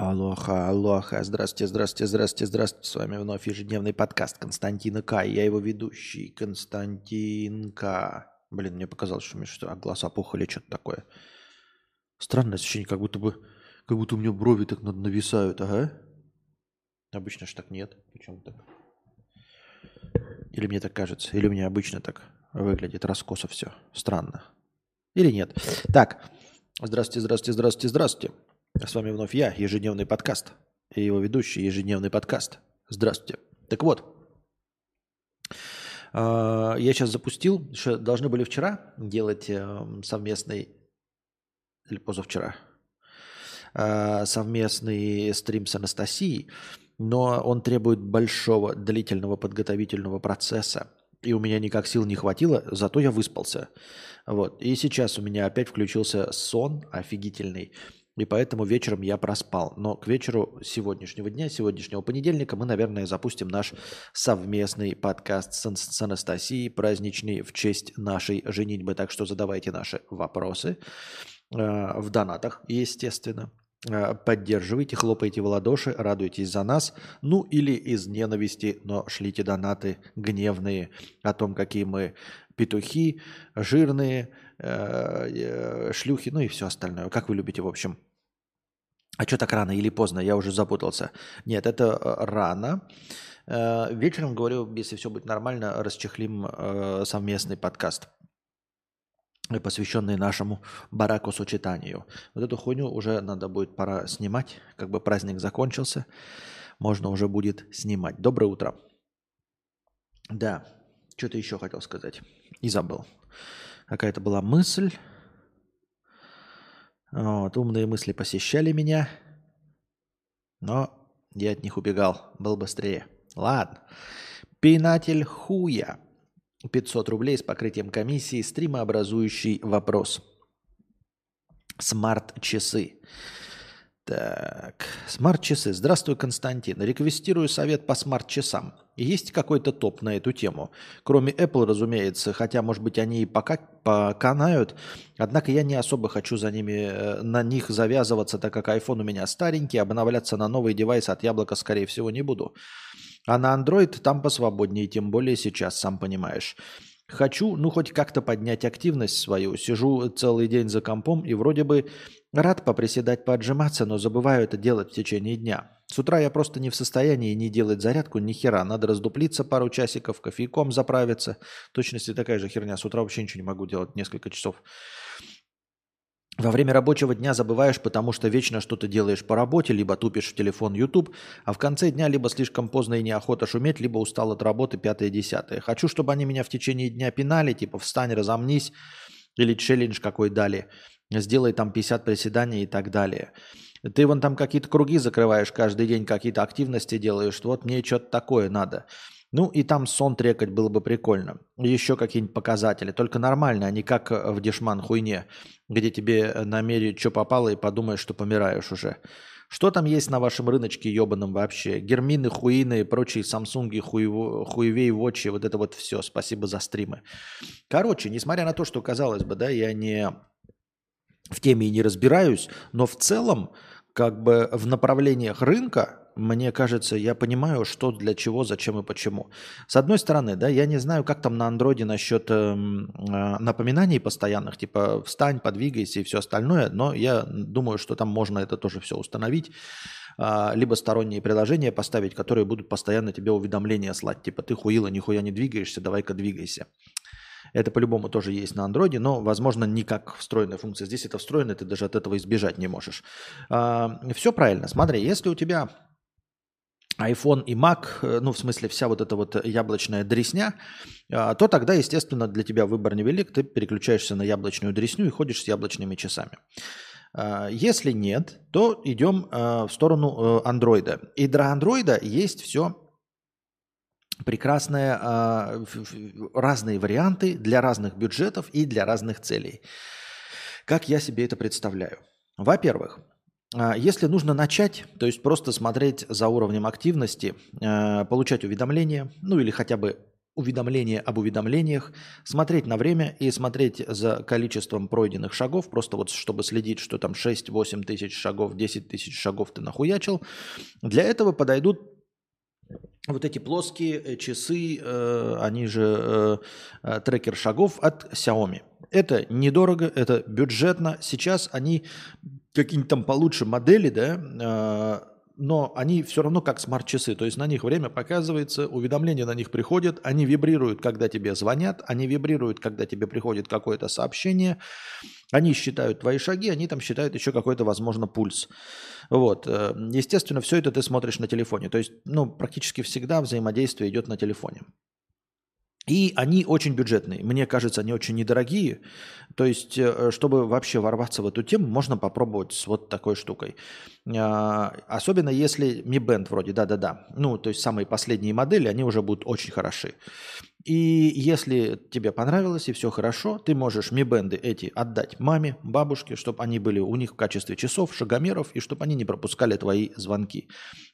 Алоха, алоха, здравствуйте, здравствуйте, здравствуйте, здравствуйте. С вами вновь ежедневный подкаст Константина К. Я его ведущий, Константин К. Блин, мне показалось, что у меня что, глаз опухоли, что-то такое. Странное ощущение, как будто бы, как будто у меня брови так нависают, ага. Обычно ж так нет. Почему так? Или мне так кажется, или меня обычно так выглядит раскосо все. Странно. Или нет. Так, здравствуйте, здравствуйте, здравствуйте, здравствуйте. С вами вновь я, ежедневный подкаст. И его ведущий, ежедневный подкаст. Здравствуйте. Так вот, а, я сейчас запустил, что должны были вчера делать эм, совместный, или позавчера, а, совместный стрим с Анастасией, но он требует большого длительного подготовительного процесса. И у меня никак сил не хватило, зато я выспался. Вот. И сейчас у меня опять включился сон офигительный. И поэтому вечером я проспал. Но к вечеру сегодняшнего дня, сегодняшнего понедельника, мы, наверное, запустим наш совместный подкаст с, с Анастасией, праздничный в честь нашей женитьбы. Так что задавайте наши вопросы э, в донатах, естественно. Э, поддерживайте, хлопайте в ладоши, радуйтесь за нас. Ну или из ненависти, но шлите донаты гневные о том, какие мы петухи, жирные, э, э, шлюхи, ну и все остальное. Как вы любите, в общем, а что так рано или поздно? Я уже запутался. Нет, это э, рано. Э, вечером, говорю, если все будет нормально, расчехлим э, совместный подкаст, посвященный нашему бараку сочетанию. Вот эту хуйню уже надо будет пора снимать. Как бы праздник закончился, можно уже будет снимать. Доброе утро. Да, что-то еще хотел сказать. И забыл. Какая-то была мысль. Вот, умные мысли посещали меня, но я от них убегал, был быстрее. Ладно. Пинатель хуя. 500 рублей с покрытием комиссии, стримообразующий вопрос. Смарт-часы. Так, смарт-часы. Здравствуй, Константин. Реквестирую совет по смарт-часам. Есть какой-то топ на эту тему? Кроме Apple, разумеется, хотя, может быть, они и пока поканают. Однако я не особо хочу за ними, э, на них завязываться, так как iPhone у меня старенький, обновляться на новый девайс от яблока, скорее всего, не буду. А на Android там посвободнее, тем более сейчас, сам понимаешь. Хочу, ну, хоть как-то поднять активность свою. Сижу целый день за компом и вроде бы рад поприседать, поотжиматься, но забываю это делать в течение дня. С утра я просто не в состоянии не делать зарядку ни хера. Надо раздуплиться пару часиков, кофейком заправиться. В точности такая же херня. С утра вообще ничего не могу делать несколько часов. Во время рабочего дня забываешь, потому что вечно что-то делаешь по работе, либо тупишь в телефон YouTube, а в конце дня либо слишком поздно и неохота шуметь, либо устал от работы пятое-десятое. Хочу, чтобы они меня в течение дня пинали, типа встань, разомнись, или челлендж какой дали, сделай там 50 приседаний и так далее. Ты вон там какие-то круги закрываешь каждый день, какие-то активности делаешь, вот мне что-то такое надо. Ну и там сон трекать было бы прикольно. Еще какие-нибудь показатели. Только нормально, а не как в дешман хуйне, где тебе намеряют, что попало, и подумаешь, что помираешь уже. Что там есть на вашем рыночке ебаном вообще? Гермины, хуины и прочие самсунги, хуево, хуевей, вотчи, вот это вот все. Спасибо за стримы. Короче, несмотря на то, что, казалось бы, да, я не в теме и не разбираюсь, но в целом, как бы в направлениях рынка мне кажется, я понимаю, что для чего, зачем и почему. С одной стороны, да, я не знаю, как там на андроиде насчет э, напоминаний постоянных, типа встань, подвигайся и все остальное, но я думаю, что там можно это тоже все установить, э, либо сторонние приложения поставить, которые будут постоянно тебе уведомления слать, типа ты хуила, нихуя не двигаешься, давай-ка двигайся. Это по-любому тоже есть на андроиде, но, возможно, не как встроенная функция. Здесь это встроено, ты даже от этого избежать не можешь. А, все правильно. Смотри, если у тебя iPhone и Mac, э, ну, в смысле, вся вот эта вот яблочная дресня, а, то тогда, естественно, для тебя выбор невелик, ты переключаешься на яблочную дресню и ходишь с яблочными часами. А, если нет, то идем а, в сторону андроида. И для андроида есть все прекрасные, разные варианты для разных бюджетов и для разных целей. Как я себе это представляю? Во-первых, если нужно начать, то есть просто смотреть за уровнем активности, а, получать уведомления, ну или хотя бы уведомления об уведомлениях, смотреть на время и смотреть за количеством пройденных шагов, просто вот чтобы следить, что там 6-8 тысяч шагов, 10 тысяч шагов ты нахуячил. Для этого подойдут вот эти плоские э, часы, э, они же э, э, трекер шагов от Xiaomi. Это недорого, это бюджетно. Сейчас они какие-нибудь там получше модели, да, э, но они все равно как смарт-часы, то есть на них время показывается, уведомления на них приходят, они вибрируют, когда тебе звонят, они вибрируют, когда тебе приходит какое-то сообщение, они считают твои шаги, они там считают еще какой-то, возможно, пульс. Вот. Э, естественно, все это ты смотришь на телефоне, то есть ну, практически всегда взаимодействие идет на телефоне. И они очень бюджетные. Мне кажется, они очень недорогие. То есть, э, чтобы вообще ворваться в эту тему, можно попробовать с вот такой штукой. А, особенно если Mi Band вроде, да-да-да. Ну, то есть самые последние модели, они уже будут очень хороши. И если тебе понравилось и все хорошо, ты можешь Mi Band эти отдать маме, бабушке, чтобы они были у них в качестве часов, шагомеров, и чтобы они не пропускали твои звонки.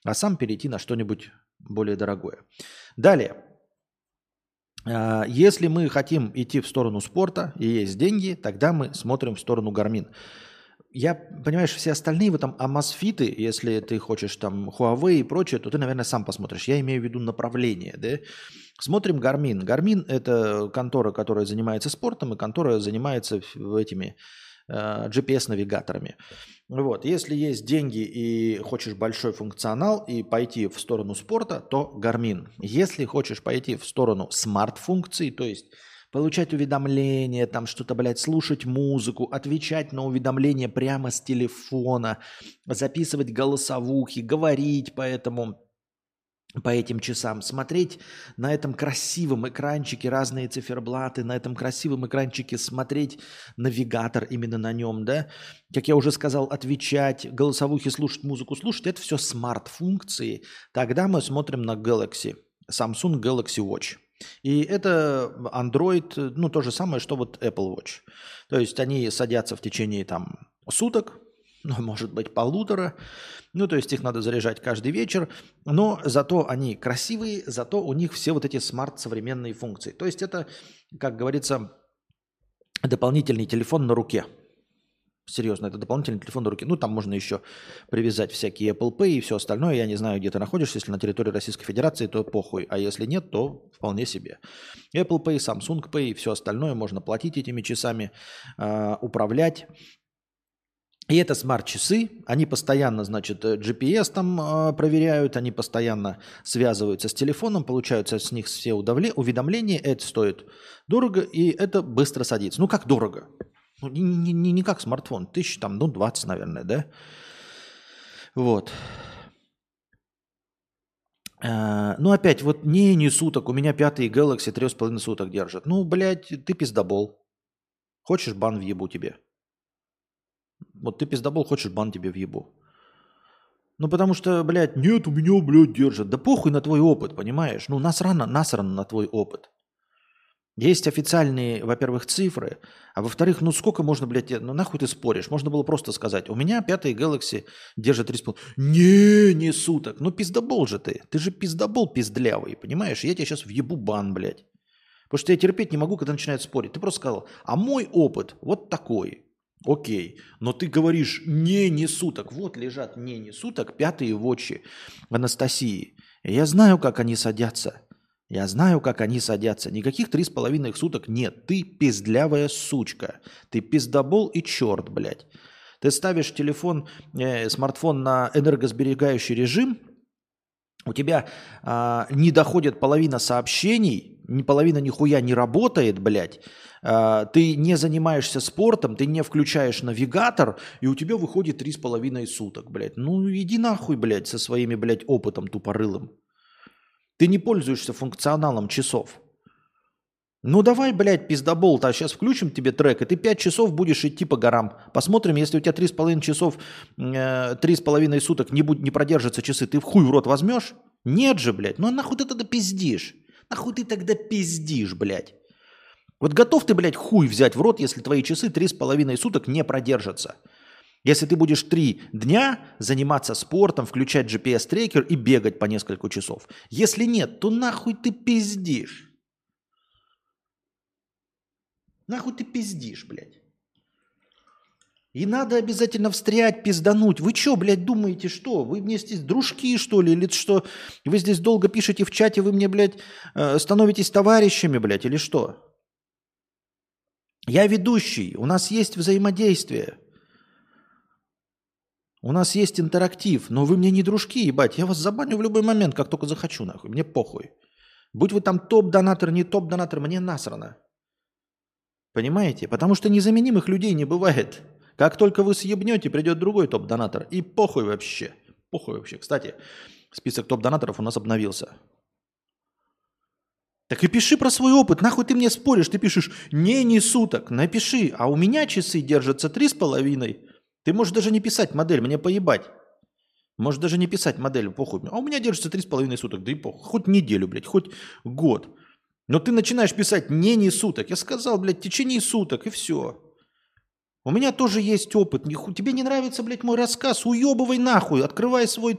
А сам перейти на что-нибудь более дорогое. Далее. А, если мы хотим идти в сторону спорта и есть деньги, тогда мы смотрим в сторону Garmin. Я, понимаешь, все остальные вот там Amazfit'ы, если ты хочешь там Huawei и прочее, то ты, наверное, сам посмотришь. Я имею в виду направление, да? Смотрим Garmin. Garmin – это контора, которая занимается спортом и контора занимается этими Э, GPS-навигаторами. Вот. Если есть деньги и хочешь большой функционал и пойти в сторону спорта, то Garmin. Если хочешь пойти в сторону смарт-функций, то есть получать уведомления, там что-то, блядь, слушать музыку, отвечать на уведомления прямо с телефона, записывать голосовухи, говорить по этому по этим часам, смотреть на этом красивом экранчике разные циферблаты, на этом красивом экранчике смотреть навигатор именно на нем, да, как я уже сказал, отвечать, голосовухи слушать, музыку слушать, это все смарт-функции. Тогда мы смотрим на Galaxy, Samsung Galaxy Watch. И это Android, ну, то же самое, что вот Apple Watch. То есть они садятся в течение там суток, ну, может быть, полутора. Ну, то есть их надо заряжать каждый вечер. Но зато они красивые, зато у них все вот эти смарт-современные функции. То есть это, как говорится, дополнительный телефон на руке. Серьезно, это дополнительный телефон на руке. Ну, там можно еще привязать всякие Apple Pay и все остальное. Я не знаю, где ты находишься. Если на территории Российской Федерации, то похуй. А если нет, то вполне себе. Apple Pay, Samsung Pay и все остальное можно платить этими часами, э, управлять. И это смарт-часы, они постоянно, значит, э, GPS там э, проверяют, они постоянно связываются с телефоном, получаются с них все уведомления, это стоит дорого, и это быстро садится. Ну, как дорого? Ну, не, не, не как смартфон, тысяч там, ну, 20, наверное, да? Вот. А, ну, опять, вот не, не суток, у меня пятый Galaxy 3,5 суток держит. Ну, блядь, ты пиздобол. Хочешь, бан въебу тебе. Вот ты пиздобол, хочешь, бан тебе въебу. Ну, потому что, блядь, нет, у меня, блядь, держат. Да похуй на твой опыт, понимаешь? Ну, насрано, насрано на твой опыт. Есть официальные, во-первых, цифры, а во-вторых, ну сколько можно, блядь, ну нахуй ты споришь? Можно было просто сказать, у меня пятый Galaxy держит 3,5. Не, не суток. Ну пиздобол же ты. Ты же пиздобол пиздлявый, понимаешь? Я тебе сейчас въебу бан, блядь. Потому что я терпеть не могу, когда начинают спорить. Ты просто сказал, а мой опыт вот такой. Окей, но ты говоришь не не суток. Вот лежат не не суток пятые вочи Анастасии. Я знаю, как они садятся. Я знаю, как они садятся. Никаких три с половиной суток нет. Ты пиздлявая сучка. Ты пиздобол и черт, блядь. Ты ставишь телефон, э, смартфон на энергосберегающий режим, у тебя э, не доходит половина сообщений, ни половина нихуя не работает, блядь, э, ты не занимаешься спортом, ты не включаешь навигатор, и у тебя выходит три с половиной суток, блядь. Ну иди нахуй, блядь, со своими, блядь, опытом тупорылым. Ты не пользуешься функционалом часов. Ну давай, блядь, пиздобол, а сейчас включим тебе трек, и ты 5 часов будешь идти по горам. Посмотрим, если у тебя 3,5 часов, э, 3,5 суток не, будь, не продержатся часы, ты в хуй в рот возьмешь? Нет же, блядь, ну а нахуй ты тогда пиздишь? Нахуй ты тогда пиздишь, блядь? Вот готов ты, блядь, хуй взять в рот, если твои часы три с половиной суток не продержатся. Если ты будешь три дня заниматься спортом, включать GPS-трекер и бегать по несколько часов. Если нет, то нахуй ты пиздишь? Нахуй ты пиздишь, блядь? И надо обязательно встрять, пиздануть. Вы что, блядь, думаете, что? Вы вместе с дружки, что ли? Или что? Вы здесь долго пишете в чате, вы мне, блядь, э, становитесь товарищами, блядь, или что? Я ведущий, у нас есть взаимодействие. У нас есть интерактив, но вы мне не дружки, ебать. Я вас забаню в любой момент, как только захочу, нахуй. Мне похуй. Будь вы там топ-донатор, не топ-донатор, мне насрано. Понимаете? Потому что незаменимых людей не бывает. Как только вы съебнете, придет другой топ-донатор. И похуй вообще. Похуй вообще. Кстати, список топ-донаторов у нас обновился. Так и пиши про свой опыт. Нахуй ты мне споришь? Ты пишешь, не, не суток. Напиши. А у меня часы держатся три с половиной. Ты можешь даже не писать модель, мне поебать. Можешь даже не писать модель, похуй. А у меня держится три с половиной суток. Да и похуй. Хоть неделю, блядь, хоть год. Но ты начинаешь писать не не суток. Я сказал, блядь, в течение суток, и все. У меня тоже есть опыт. Тебе не нравится, блядь, мой рассказ? Уебывай нахуй. Открывай свой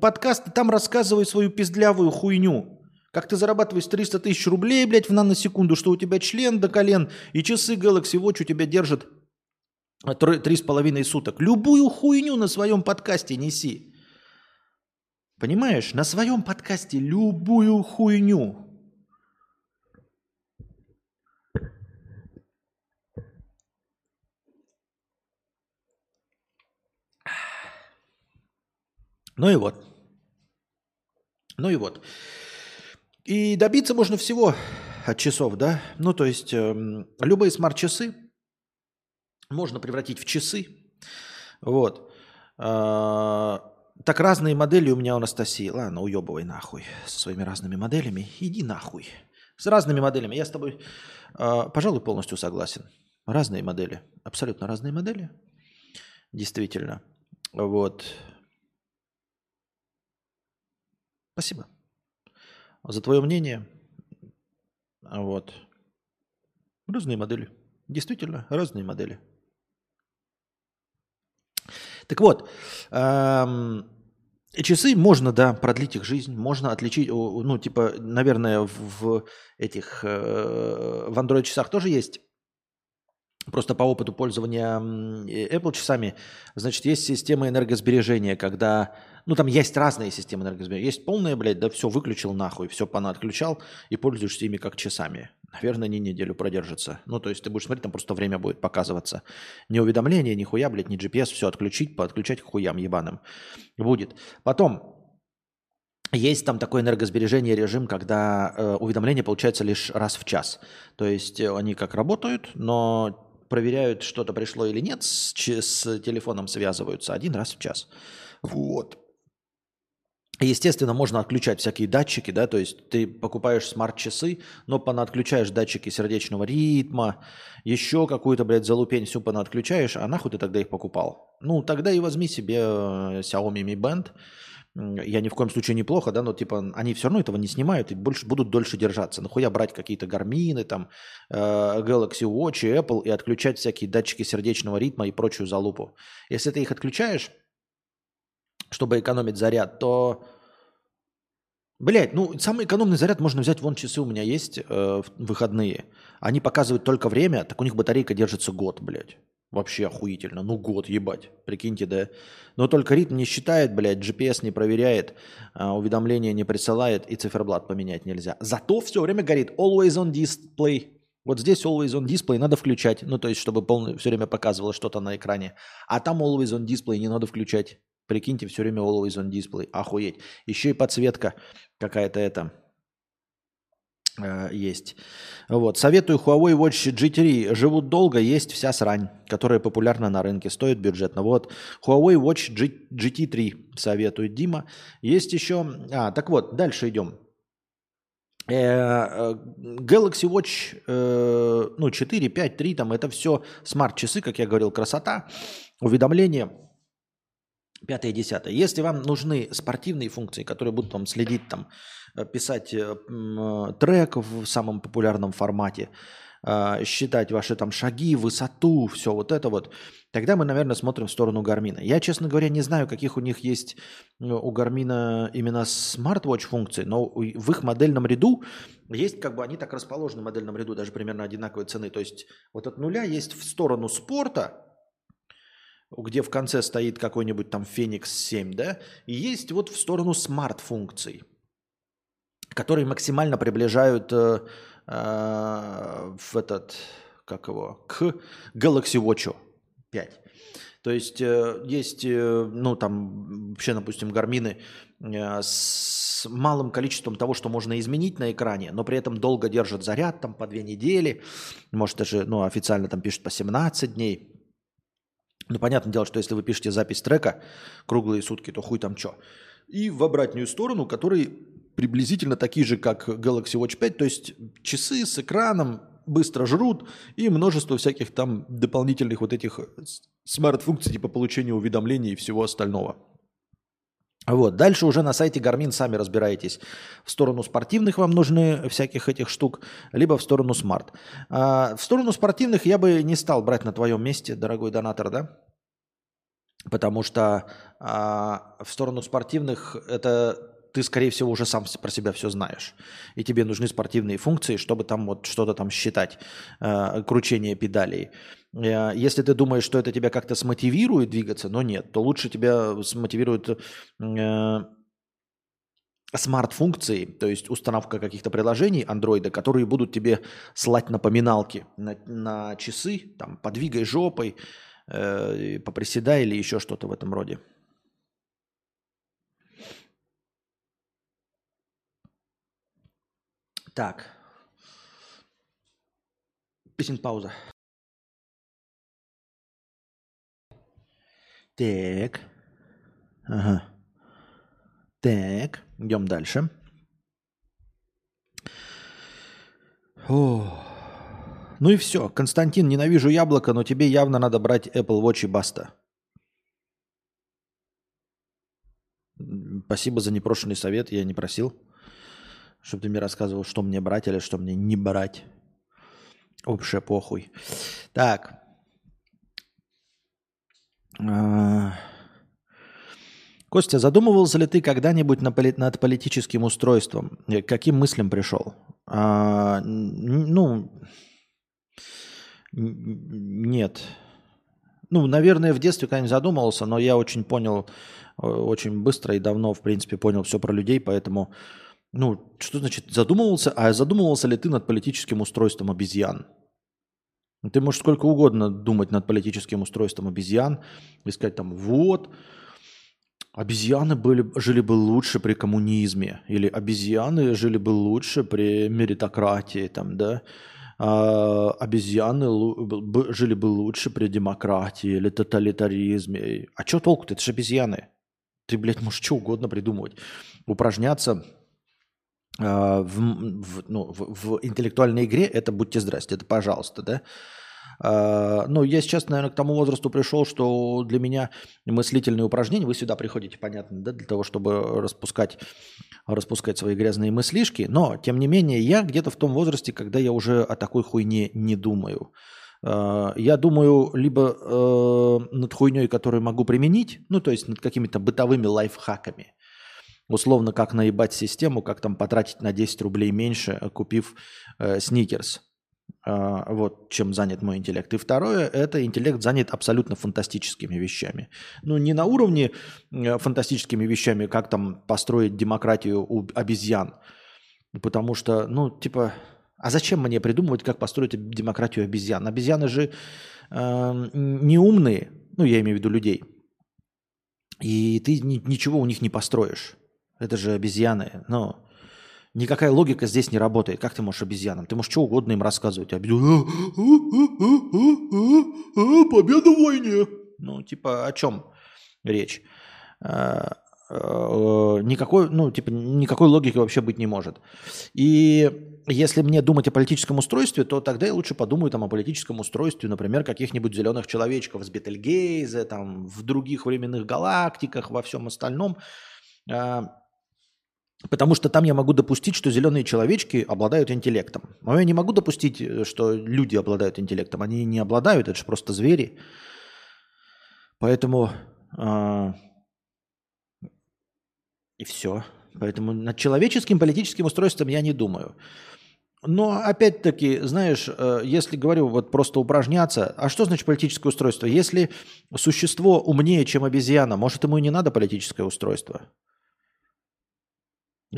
подкаст и там рассказывай свою пиздлявую хуйню. Как ты зарабатываешь 300 тысяч рублей, блядь, в наносекунду, что у тебя член до колен, и часы Galaxy Watch у тебя держат три с половиной суток. Любую хуйню на своем подкасте неси. Понимаешь? На своем подкасте любую хуйню. Ну и вот. Ну и вот. И добиться можно всего от часов, да? Ну, то есть э, любые смарт-часы можно превратить в часы. Вот. Э, так разные модели у меня у Анастасии. Ладно, уебывай нахуй со своими разными моделями. Иди нахуй. С разными моделями. Я с тобой, э, пожалуй, полностью согласен. Разные модели. Абсолютно разные модели. Действительно. Вот. Спасибо за твое мнение. Вот. Разные модели. Действительно, разные модели. Так вот, эм, часы можно, да, продлить их жизнь, можно отличить, ну, типа, наверное, в, этих, э, в Android часах тоже есть Просто по опыту пользования Apple часами, значит, есть система энергосбережения, когда, ну, там есть разные системы энергосбережения. Есть полная, блядь, да все, выключил нахуй, все пана отключал и пользуешься ими как часами. Наверное, не неделю продержится. Ну, то есть ты будешь смотреть, там просто время будет показываться. Не уведомления, ни хуя, блядь, ни GPS, все отключить, подключать к хуям ебаным. Будет. Потом, есть там такое энергосбережение режим, когда э, уведомления получаются лишь раз в час. То есть они как работают, но проверяют, что-то пришло или нет, с, с телефоном связываются один раз в час. Вот. Естественно, можно отключать всякие датчики, да, то есть ты покупаешь смарт-часы, но понаотключаешь датчики сердечного ритма, еще какую-то, блядь, залупень всю понаотключаешь, а нахуй ты тогда их покупал? Ну, тогда и возьми себе э, Xiaomi Mi Band, я ни в коем случае неплохо, да, но типа они все равно этого не снимают и больше будут дольше держаться. Нахуя брать какие-то гармины, там, э, Galaxy Watch и Apple и отключать всякие датчики сердечного ритма и прочую залупу. Если ты их отключаешь, чтобы экономить заряд, то Блять, ну самый экономный заряд можно взять, вон часы у меня есть э, выходные. Они показывают только время, так у них батарейка держится год, блядь. Вообще охуительно. Ну, год, ебать. Прикиньте, да. Но только ритм не считает, блядь, GPS не проверяет, а, уведомления не присылает и циферблат поменять нельзя. Зато все время горит always on display. Вот здесь always on display надо включать. Ну, то есть, чтобы полный, все время показывало что-то на экране. А там always on display не надо включать. Прикиньте, все время always on display. Охуеть. Еще и подсветка какая-то это Э, есть. Вот. Советую Huawei Watch G3. Живут долго, есть вся срань, которая популярна на рынке, стоит бюджетно. Вот. Huawei Watch G, GT3 советует Дима. Есть еще... А, так вот, дальше идем. Э, э, Galaxy Watch ну, 4, 5, 3, там это все смарт-часы, как я говорил, красота, уведомления, пятое, десятое. Если вам нужны спортивные функции, которые будут вам следить там писать э, э, трек в самом популярном формате, э, считать ваши там шаги, высоту, все вот это вот, тогда мы, наверное, смотрим в сторону Гармина. Я, честно говоря, не знаю, каких у них есть у Гармина именно смарт-вотч функции, но в их модельном ряду есть, как бы они так расположены в модельном ряду, даже примерно одинаковой цены. То есть вот от нуля есть в сторону спорта, где в конце стоит какой-нибудь там Феникс 7, да, и есть вот в сторону смарт-функций, которые максимально приближают э, э, в этот, как его, к Galaxy Watch 5. То есть э, есть, э, ну там вообще, допустим, гармины э, с малым количеством того, что можно изменить на экране, но при этом долго держат заряд, там по две недели, может даже, ну официально там пишут по 17 дней. Ну, понятное дело, что если вы пишете запись трека круглые сутки, то хуй там чё. И в обратную сторону, которые приблизительно такие же, как Galaxy Watch 5, то есть часы с экраном быстро жрут и множество всяких там дополнительных вот этих смарт-функций типа получения уведомлений и всего остального. Вот. Дальше уже на сайте Garmin сами разбираетесь. В сторону спортивных вам нужны всяких этих штук, либо в сторону smart. А в сторону спортивных я бы не стал брать на твоем месте, дорогой донатор, да? Потому что а, в сторону спортивных это ты, скорее всего, уже сам про себя все знаешь. И тебе нужны спортивные функции, чтобы там вот что-то там считать, э, кручение педалей. Э, если ты думаешь, что это тебя как-то смотивирует двигаться, но нет, то лучше тебя смотивирует э, смарт-функции, то есть установка каких-то приложений андроида, которые будут тебе слать напоминалки на, на часы, там, подвигай жопой, э, поприседай или еще что-то в этом роде. Так. Песен пауза. Так. Ага. Так, идем дальше. О. Ну и все. Константин, ненавижу яблоко, но тебе явно надо брать Apple Watch и баста. Спасибо за непрошенный совет, я не просил чтобы ты мне рассказывал, что мне брать или что мне не брать. Общее похуй. Так. А, Костя, задумывался ли ты когда-нибудь над политическим устройством? К каким мыслям пришел? А, ну, нет. Ну, наверное, в детстве когда-нибудь задумывался, но я очень понял, э, очень быстро и давно, в принципе, понял все про людей, поэтому ну, что значит задумывался? А задумывался ли ты над политическим устройством обезьян? Ты можешь сколько угодно думать над политическим устройством обезьян, искать там, вот, обезьяны были, жили бы лучше при коммунизме, или обезьяны жили бы лучше при меритократии, там, да, а, обезьяны жили бы лучше при демократии или тоталитаризме. А что толку-то? Это же обезьяны. Ты, блядь, можешь что угодно придумывать. Упражняться в, в, ну, в, в интеллектуальной игре, это будьте здрасте, это пожалуйста, да. Uh, ну, я сейчас, наверное, к тому возрасту пришел, что для меня мыслительные упражнения, вы сюда приходите, понятно, да, для того, чтобы распускать, распускать свои грязные мыслишки, но, тем не менее, я где-то в том возрасте, когда я уже о такой хуйне не думаю. Uh, я думаю либо над хуйней, которую могу применить, ну, то есть над какими-то бытовыми лайфхаками, условно как наебать систему, как там потратить на 10 рублей меньше, э, купив э, сникерс. Э, вот чем занят мой интеллект. И второе, это интеллект занят абсолютно фантастическими вещами. Ну, не на уровне э, фантастическими вещами, как там построить демократию у обезьян. Потому что, ну, типа, а зачем мне придумывать, как построить демократию обезьян? Обезьяны же э, не умные, ну, я имею в виду людей. И ты ни, ничего у них не построишь. Это же обезьяны. Но никакая логика здесь не работает. Как ты можешь обезьянам? Ты можешь что угодно им рассказывать. Обезьяны... Победа в войне. Ну, типа, о чем речь? А, а, никакой, ну, типа, никакой логики вообще быть не может. И если мне думать о политическом устройстве, то тогда я лучше подумаю там о политическом устройстве, например, каких-нибудь зеленых человечков с Бетельгейзе, там, в других временных галактиках, во всем остальном. А, Потому что там я могу допустить, что зеленые человечки обладают интеллектом. Но я не могу допустить, э, что люди обладают интеллектом. Они не обладают, это же просто звери. Поэтому э, и все. Поэтому над человеческим политическим устройством я не думаю. Но опять-таки, знаешь, э, если говорю вот просто упражняться, а что значит политическое устройство? Если существо умнее, чем обезьяна, может ему и не надо политическое устройство?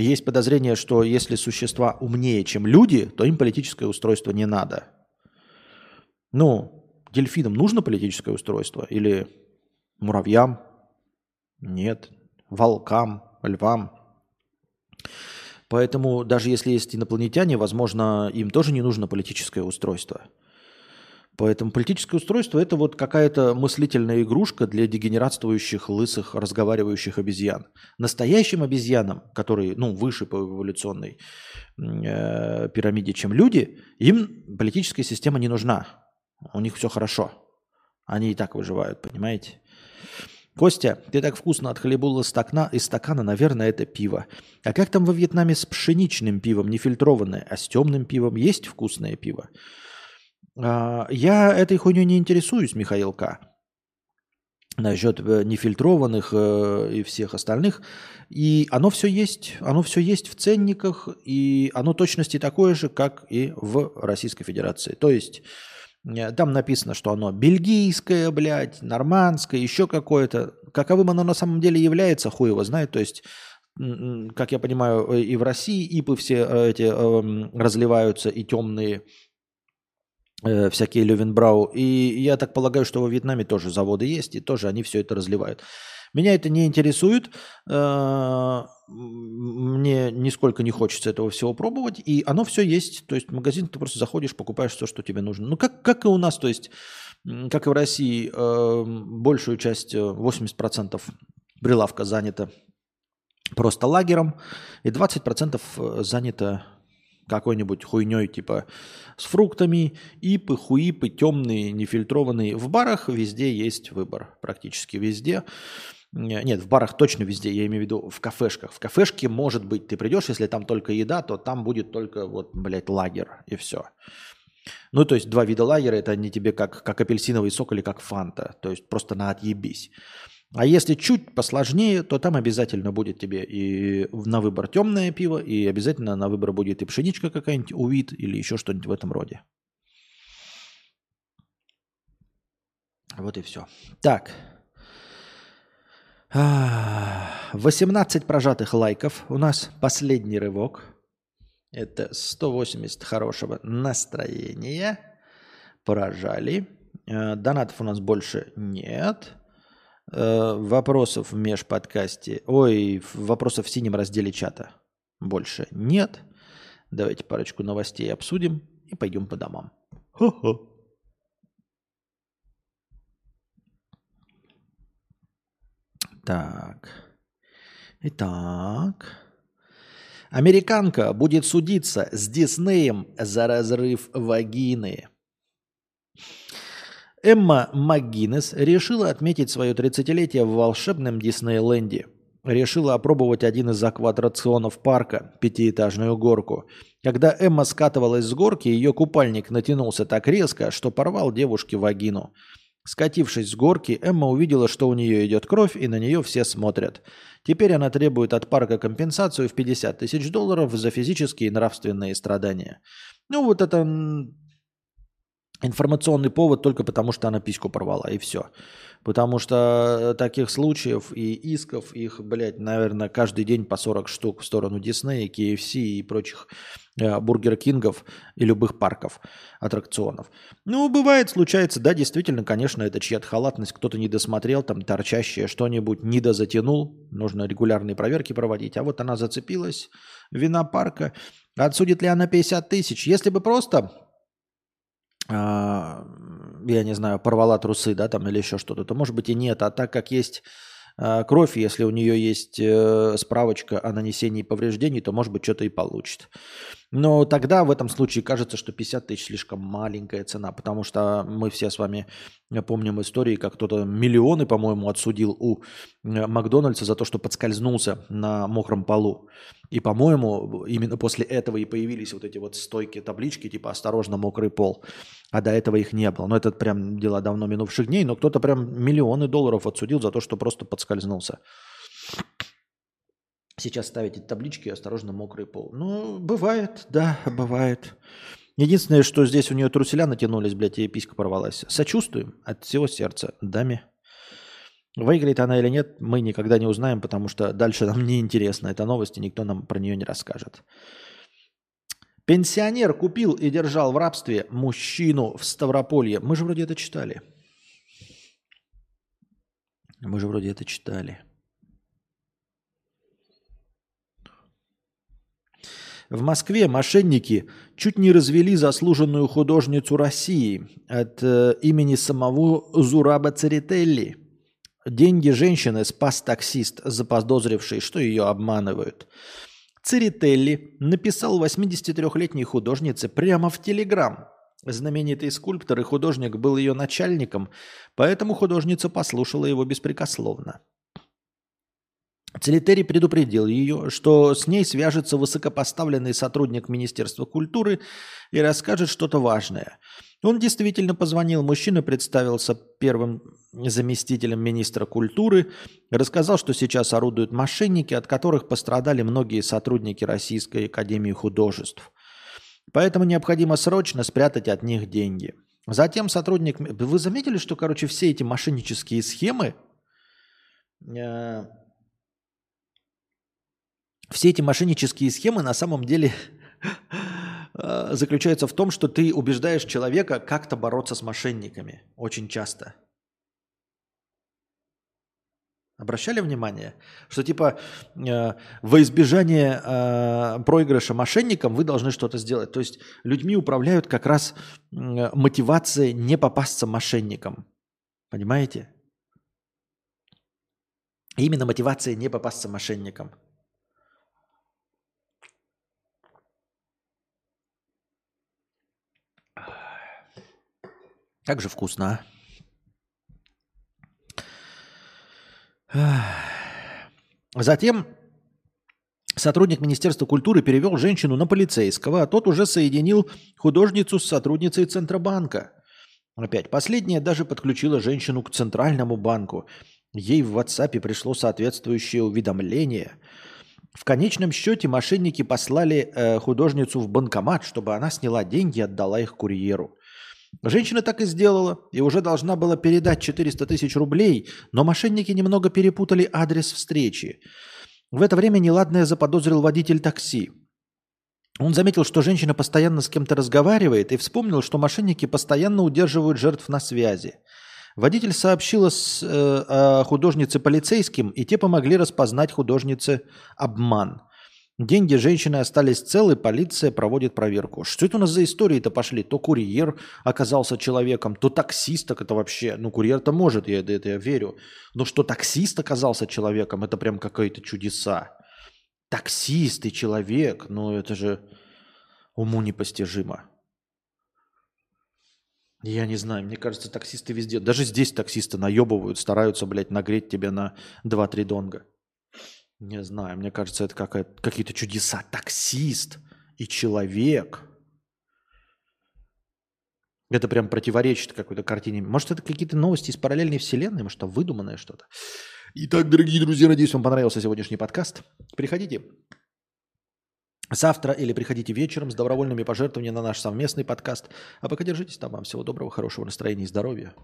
Есть подозрение, что если существа умнее, чем люди, то им политическое устройство не надо. Ну, дельфинам нужно политическое устройство? Или муравьям? Нет. Волкам, львам? Поэтому даже если есть инопланетяне, возможно, им тоже не нужно политическое устройство – Поэтому политическое устройство – это вот какая-то мыслительная игрушка для дегенератствующих, лысых, разговаривающих обезьян. Настоящим обезьянам, которые ну, выше по эволюционной э, пирамиде, чем люди, им политическая система не нужна. У них все хорошо. Они и так выживают, понимаете? Костя, ты так вкусно отхлебул из стакана, из стакана, наверное, это пиво. А как там во Вьетнаме с пшеничным пивом, не фильтрованное, а с темным пивом есть вкусное пиво? А, я этой хуйней не интересуюсь, Михаил К. Насчет э, нефильтрованных э, и всех остальных. И оно все есть. Оно все есть в ценниках. И оно точности такое же, как и в Российской Федерации. То есть э, там написано, что оно бельгийское, блядь, нормандское, еще какое-то. Каковым оно на самом деле является, хуй его знает. То есть как я понимаю, и в России ипы все эти э, разливаются, и темные, Э, всякие Левенбрау. И я так полагаю, что во Вьетнаме тоже заводы есть, и тоже они все это разливают. Меня это не интересует. Э, мне нисколько не хочется этого всего пробовать. И оно все есть. То есть в магазин ты просто заходишь, покупаешь все, что тебе нужно. Ну, как, как и у нас, то есть, как и в России, э, большую часть, 80% прилавка занято просто лагером, и 20% занято какой-нибудь хуйней типа с фруктами, ипы, хуипы, темные, нефильтрованные. В барах везде есть выбор, практически везде. Нет, в барах точно везде, я имею в виду в кафешках. В кафешке, может быть, ты придешь, если там только еда, то там будет только вот, блядь, лагер и все. Ну, то есть два вида лагера, это не тебе как, как апельсиновый сок или как фанта. То есть просто на отъебись. А если чуть посложнее, то там обязательно будет тебе и на выбор темное пиво, и обязательно на выбор будет и пшеничка какая-нибудь, увид или еще что-нибудь в этом роде. Вот и все. Так. 18 прожатых лайков. У нас последний рывок. Это 180 хорошего настроения. Прожали. Э, донатов у нас больше нет. Э, вопросов в межподкасте, ой, вопросов в синем разделе чата больше нет. Давайте парочку новостей обсудим и пойдем по домам. Хо-хо. Так. Итак. Американка будет судиться с Диснеем за разрыв вагины. Эмма МакГиннес решила отметить свое 30-летие в волшебном Диснейленде. Решила опробовать один из акватракционов парка, пятиэтажную горку. Когда Эмма скатывалась с горки, ее купальник натянулся так резко, что порвал девушке вагину. Скатившись с горки, Эмма увидела, что у нее идет кровь, и на нее все смотрят. Теперь она требует от парка компенсацию в 50 тысяч долларов за физические и нравственные страдания. Ну вот это информационный повод только потому, что она письку порвала, и все. Потому что таких случаев и исков, их, блядь, наверное, каждый день по 40 штук в сторону Диснея, KFC и прочих э, Бургер Кингов и любых парков, аттракционов. Ну, бывает, случается, да, действительно, конечно, это чья-то халатность, кто-то не досмотрел, там торчащее что-нибудь, не дозатянул, нужно регулярные проверки проводить, а вот она зацепилась, вина парка, отсудит ли она 50 тысяч? Если бы просто я не знаю, порвала трусы, да, там или еще что-то, то может быть и нет. А так как есть а, кровь, если у нее есть э, справочка о нанесении повреждений, то может быть что-то и получит. Но тогда в этом случае кажется, что 50 тысяч слишком маленькая цена, потому что мы все с вами помним истории, как кто-то миллионы, по-моему, отсудил у э, Макдональдса за то, что подскользнулся на мокром полу. И, по-моему, именно после этого и появились вот эти вот стойки, таблички, типа «Осторожно, мокрый пол». А до этого их не было. Но это прям дела давно минувших дней, но кто-то прям миллионы долларов отсудил за то, что просто подскользнулся. Сейчас ставить эти таблички «Осторожно, мокрый пол». Ну, бывает, да, бывает. Единственное, что здесь у нее труселя натянулись, блядь, и писька порвалась. Сочувствуем от всего сердца даме. Выиграет она или нет, мы никогда не узнаем, потому что дальше нам не интересно эта новость, и никто нам про нее не расскажет. Пенсионер купил и держал в рабстве мужчину в Ставрополье. Мы же вроде это читали. Мы же вроде это читали. В Москве мошенники чуть не развели заслуженную художницу России от э, имени самого Зураба Церетелли. Деньги женщины спас таксист, заподозривший, что ее обманывают. Церетелли написал 83-летней художнице прямо в Телеграм. Знаменитый скульптор и художник был ее начальником, поэтому художница послушала его беспрекословно. Целитери предупредил ее, что с ней свяжется высокопоставленный сотрудник Министерства культуры и расскажет что-то важное. Он действительно позвонил, мужчина представился первым заместителем министра культуры, рассказал, что сейчас орудуют мошенники, от которых пострадали многие сотрудники Российской Академии Художеств. Поэтому необходимо срочно спрятать от них деньги. Затем сотрудник... Вы заметили, что, короче, все эти мошеннические схемы э, все эти мошеннические схемы на самом деле э, заключаются в том, что ты убеждаешь человека как-то бороться с мошенниками. Очень часто. Обращали внимание, что типа э, во избежание э, проигрыша мошенникам вы должны что-то сделать. То есть людьми управляют как раз э, мотивация не попасться мошенникам. Понимаете? Именно мотивация не попасться мошенникам. Как же вкусно, а? Затем сотрудник Министерства культуры перевел женщину на полицейского, а тот уже соединил художницу с сотрудницей Центробанка. Опять, последняя даже подключила женщину к Центральному банку. Ей в WhatsApp пришло соответствующее уведомление. В конечном счете мошенники послали э, художницу в банкомат, чтобы она сняла деньги и отдала их курьеру. Женщина так и сделала и уже должна была передать 400 тысяч рублей, но мошенники немного перепутали адрес встречи. В это время неладное заподозрил водитель такси. Он заметил, что женщина постоянно с кем-то разговаривает и вспомнил, что мошенники постоянно удерживают жертв на связи. Водитель сообщил э, о художнице полицейским, и те помогли распознать художнице обман – Деньги женщины остались целы, полиция проводит проверку. Что это у нас за истории-то пошли? То курьер оказался человеком, то таксист, так это вообще, ну курьер-то может, я это я верю. Но что таксист оказался человеком, это прям какие-то чудеса. Таксист и человек, ну это же уму непостижимо. Я не знаю, мне кажется, таксисты везде, даже здесь таксисты наебывают, стараются, блядь, нагреть тебя на 2-3 донга. Не знаю, мне кажется, это какие-то чудеса. Таксист и человек. Это прям противоречит какой-то картине. Может, это какие-то новости из параллельной вселенной, может, это выдуманное что-то. Итак, дорогие друзья, надеюсь, вам понравился сегодняшний подкаст. Приходите завтра или приходите вечером с добровольными пожертвованиями на наш совместный подкаст. А пока держитесь там. Вам всего доброго, хорошего настроения и здоровья.